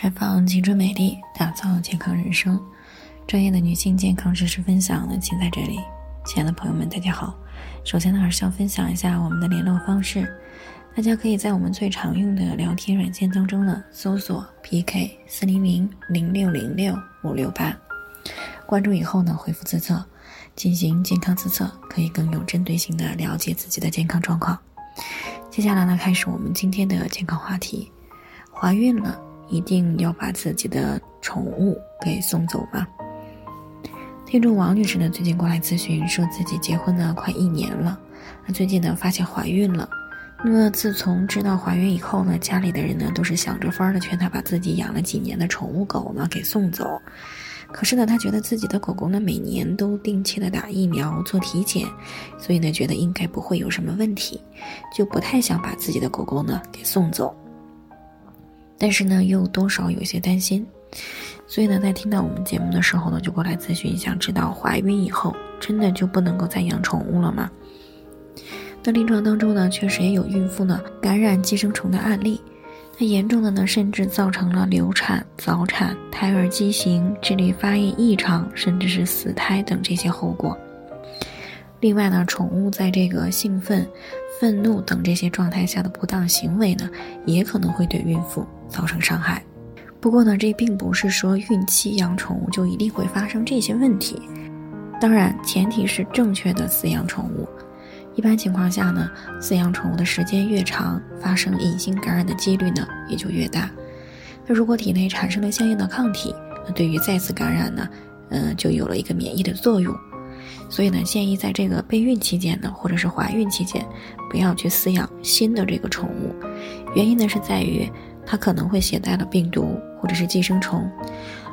绽放青春美丽，打造健康人生。专业的女性健康知识分享呢，请在这里。亲爱的朋友们，大家好。首先呢，还是要分享一下我们的联络方式。大家可以在我们最常用的聊天软件当中呢，搜索 PK 四零零零六零六五六八，关注以后呢，回复自测进行健康自测，可以更有针对性的了解自己的健康状况。接下来呢，开始我们今天的健康话题。怀孕了，一定要把自己的宠物给送走吗？听众王女士呢，最近过来咨询，说自己结婚呢快一年了，那最近呢发现怀孕了。那么自从知道怀孕以后呢，家里的人呢都是想着法儿的劝她把自己养了几年的宠物狗呢给送走。可是呢，她觉得自己的狗狗呢每年都定期的打疫苗做体检，所以呢觉得应该不会有什么问题，就不太想把自己的狗狗呢给送走。但是呢又多少有些担心。所以呢，在听到我们节目的时候呢，就过来咨询，想知道怀孕以后真的就不能够再养宠物了吗？那临床当中呢，确实也有孕妇呢感染寄生虫的案例，那严重的呢，甚至造成了流产、早产、胎儿畸形、智力发育异常，甚至是死胎等这些后果。另外呢，宠物在这个兴奋、愤怒等这些状态下的不当行为呢，也可能会对孕妇造成伤害。不过呢，这并不是说孕期养宠物就一定会发生这些问题。当然，前提是正确的饲养宠物。一般情况下呢，饲养宠物的时间越长，发生隐性感染的几率呢也就越大。那如果体内产生了相应的抗体，那对于再次感染呢，嗯，就有了一个免疫的作用。所以呢，建议在这个备孕期间呢，或者是怀孕期间，不要去饲养新的这个宠物。原因呢是在于。它可能会携带了病毒或者是寄生虫，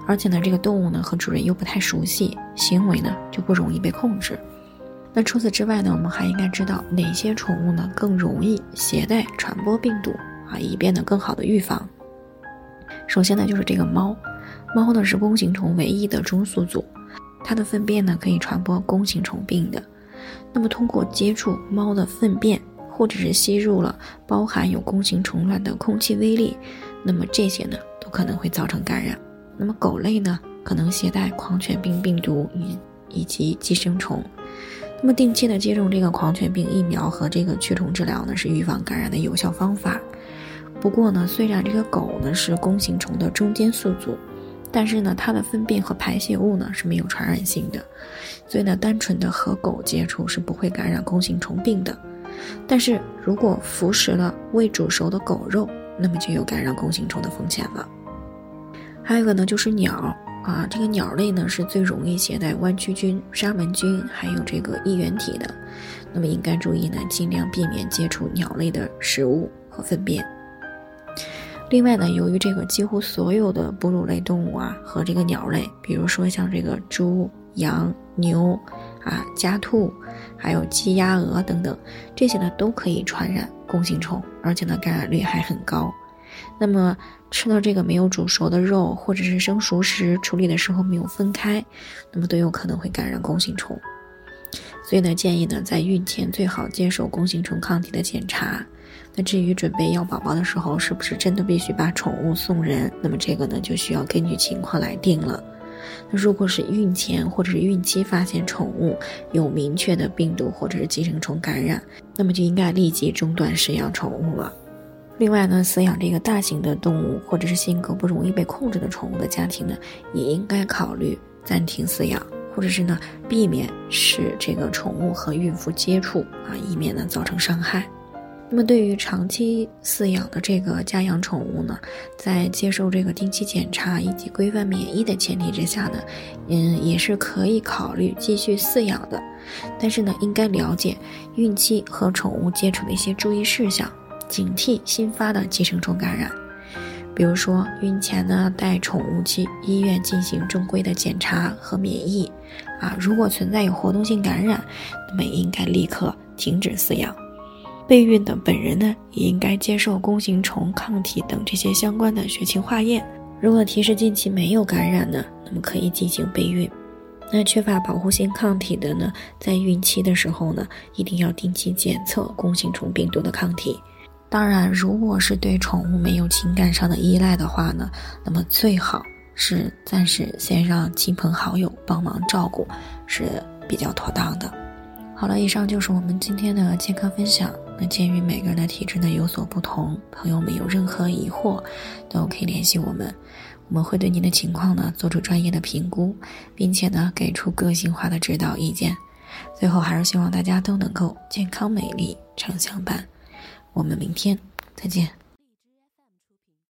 而且呢，这个动物呢和主人又不太熟悉，行为呢就不容易被控制。那除此之外呢，我们还应该知道哪些宠物呢更容易携带传播病毒啊，以便呢更好的预防。首先呢就是这个猫，猫呢是弓形虫唯一的中宿主，它的粪便呢可以传播弓形虫病的。那么通过接触猫的粪便。或者是吸入了包含有弓形虫卵的空气微粒，那么这些呢都可能会造成感染。那么狗类呢可能携带狂犬病病毒以以及寄生虫。那么定期的接种这个狂犬病疫苗和这个驱虫治疗呢是预防感染的有效方法。不过呢，虽然这个狗呢是弓形虫的中间宿主，但是呢它的粪便和排泄物呢是没有传染性的，所以呢单纯的和狗接触是不会感染弓形虫病的。但是如果服食了未煮熟的狗肉，那么就有感染弓形虫的风险了。还有一个呢，就是鸟啊，这个鸟类呢是最容易携带弯曲菌、沙门菌，还有这个衣原体的。那么应该注意呢，尽量避免接触鸟类的食物和粪便。另外呢，由于这个几乎所有的哺乳类动物啊和这个鸟类，比如说像这个猪、羊、牛。啊，家兔，还有鸡、鸭、鹅等等，这些呢都可以传染弓形虫，而且呢感染率还很高。那么吃了这个没有煮熟的肉，或者是生熟食处理的时候没有分开，那么都有可能会感染弓形虫。所以呢，建议呢在孕前最好接受弓形虫抗体的检查。那至于准备要宝宝的时候，是不是真的必须把宠物送人？那么这个呢就需要根据情况来定了。那如果是孕前或者是孕期发现宠物有明确的病毒或者是寄生虫感染，那么就应该立即中断饲养宠物了。另外呢，饲养这个大型的动物或者是性格不容易被控制的宠物的家庭呢，也应该考虑暂停饲养，或者是呢避免使这个宠物和孕妇接触啊，以免呢造成伤害。那么，对于长期饲养的这个家养宠物呢，在接受这个定期检查以及规范免疫的前提之下呢，嗯，也是可以考虑继续饲养的。但是呢，应该了解孕期和宠物接触的一些注意事项，警惕新发的寄生虫感染。比如说，孕前呢带宠物去医院进行正规的检查和免疫，啊，如果存在有活动性感染，那么应该立刻停止饲养。备孕的本人呢，也应该接受弓形虫抗体等这些相关的血清化验。如果提示近期没有感染呢，那么可以进行备孕。那缺乏保护性抗体的呢，在孕期的时候呢，一定要定期检测弓形虫病毒的抗体。当然，如果是对宠物没有情感上的依赖的话呢，那么最好是暂时先让亲朋好友帮忙照顾，是比较妥当的。好了，以上就是我们今天的健康分享。那鉴于每个人的体质呢有所不同，朋友们有任何疑惑，都可以联系我们，我们会对您的情况呢做出专业的评估，并且呢给出个性化的指导意见。最后，还是希望大家都能够健康美丽常相伴。我们明天再见。